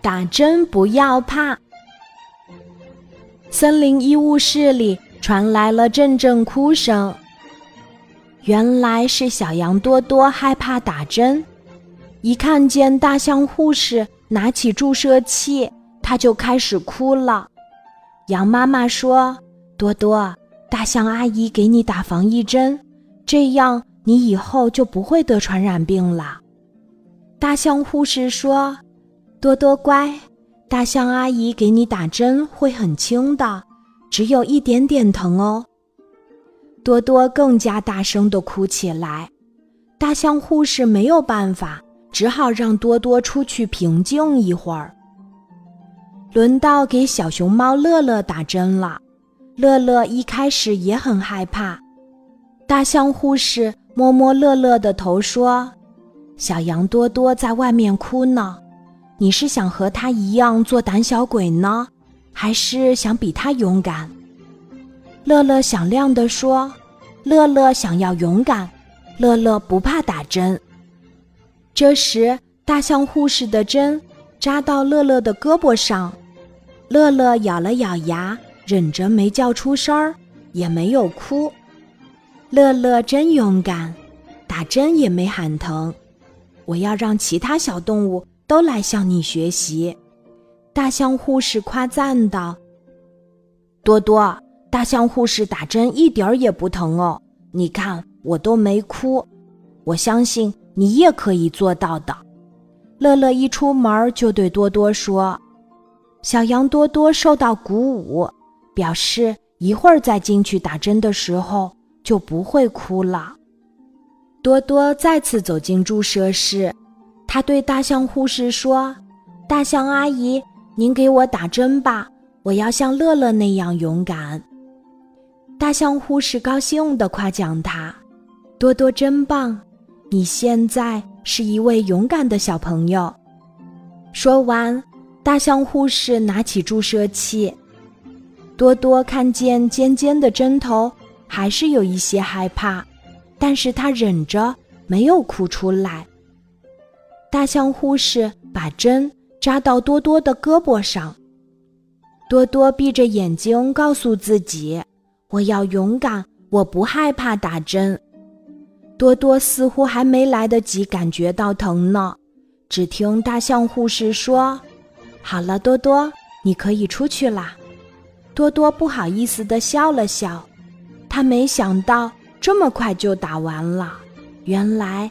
打针不要怕。森林医务室里传来了阵阵哭声。原来是小羊多多害怕打针，一看见大象护士拿起注射器，他就开始哭了。羊妈妈说：“多多，大象阿姨给你打防疫针，这样你以后就不会得传染病了。”大象护士说：“多多乖，大象阿姨给你打针会很轻的，只有一点点疼哦。”多多更加大声地哭起来，大象护士没有办法，只好让多多出去平静一会儿。轮到给小熊猫乐乐打针了，乐乐一开始也很害怕。大象护士摸摸乐乐的头说：“小羊多多在外面哭呢，你是想和他一样做胆小鬼呢，还是想比他勇敢？”乐乐响亮地说：“乐乐想要勇敢，乐乐不怕打针。”这时，大象护士的针扎到乐乐的胳膊上，乐乐咬了咬牙，忍着没叫出声儿，也没有哭。乐乐真勇敢，打针也没喊疼。我要让其他小动物都来向你学习。”大象护士夸赞道。“多多。”大象护士打针一点儿也不疼哦，你看我都没哭，我相信你也可以做到的。乐乐一出门就对多多说：“小羊多多受到鼓舞，表示一会儿再进去打针的时候就不会哭了。”多多再次走进注射室，他对大象护士说：“大象阿姨，您给我打针吧，我要像乐乐那样勇敢。”大象护士高兴地夸奖他：“多多真棒，你现在是一位勇敢的小朋友。”说完，大象护士拿起注射器。多多看见尖尖的针头，还是有一些害怕，但是他忍着没有哭出来。大象护士把针扎到多多的胳膊上，多多闭着眼睛告诉自己。我要勇敢，我不害怕打针。多多似乎还没来得及感觉到疼呢，只听大象护士说：“好了，多多，你可以出去啦。”多多不好意思地笑了笑，他没想到这么快就打完了。原来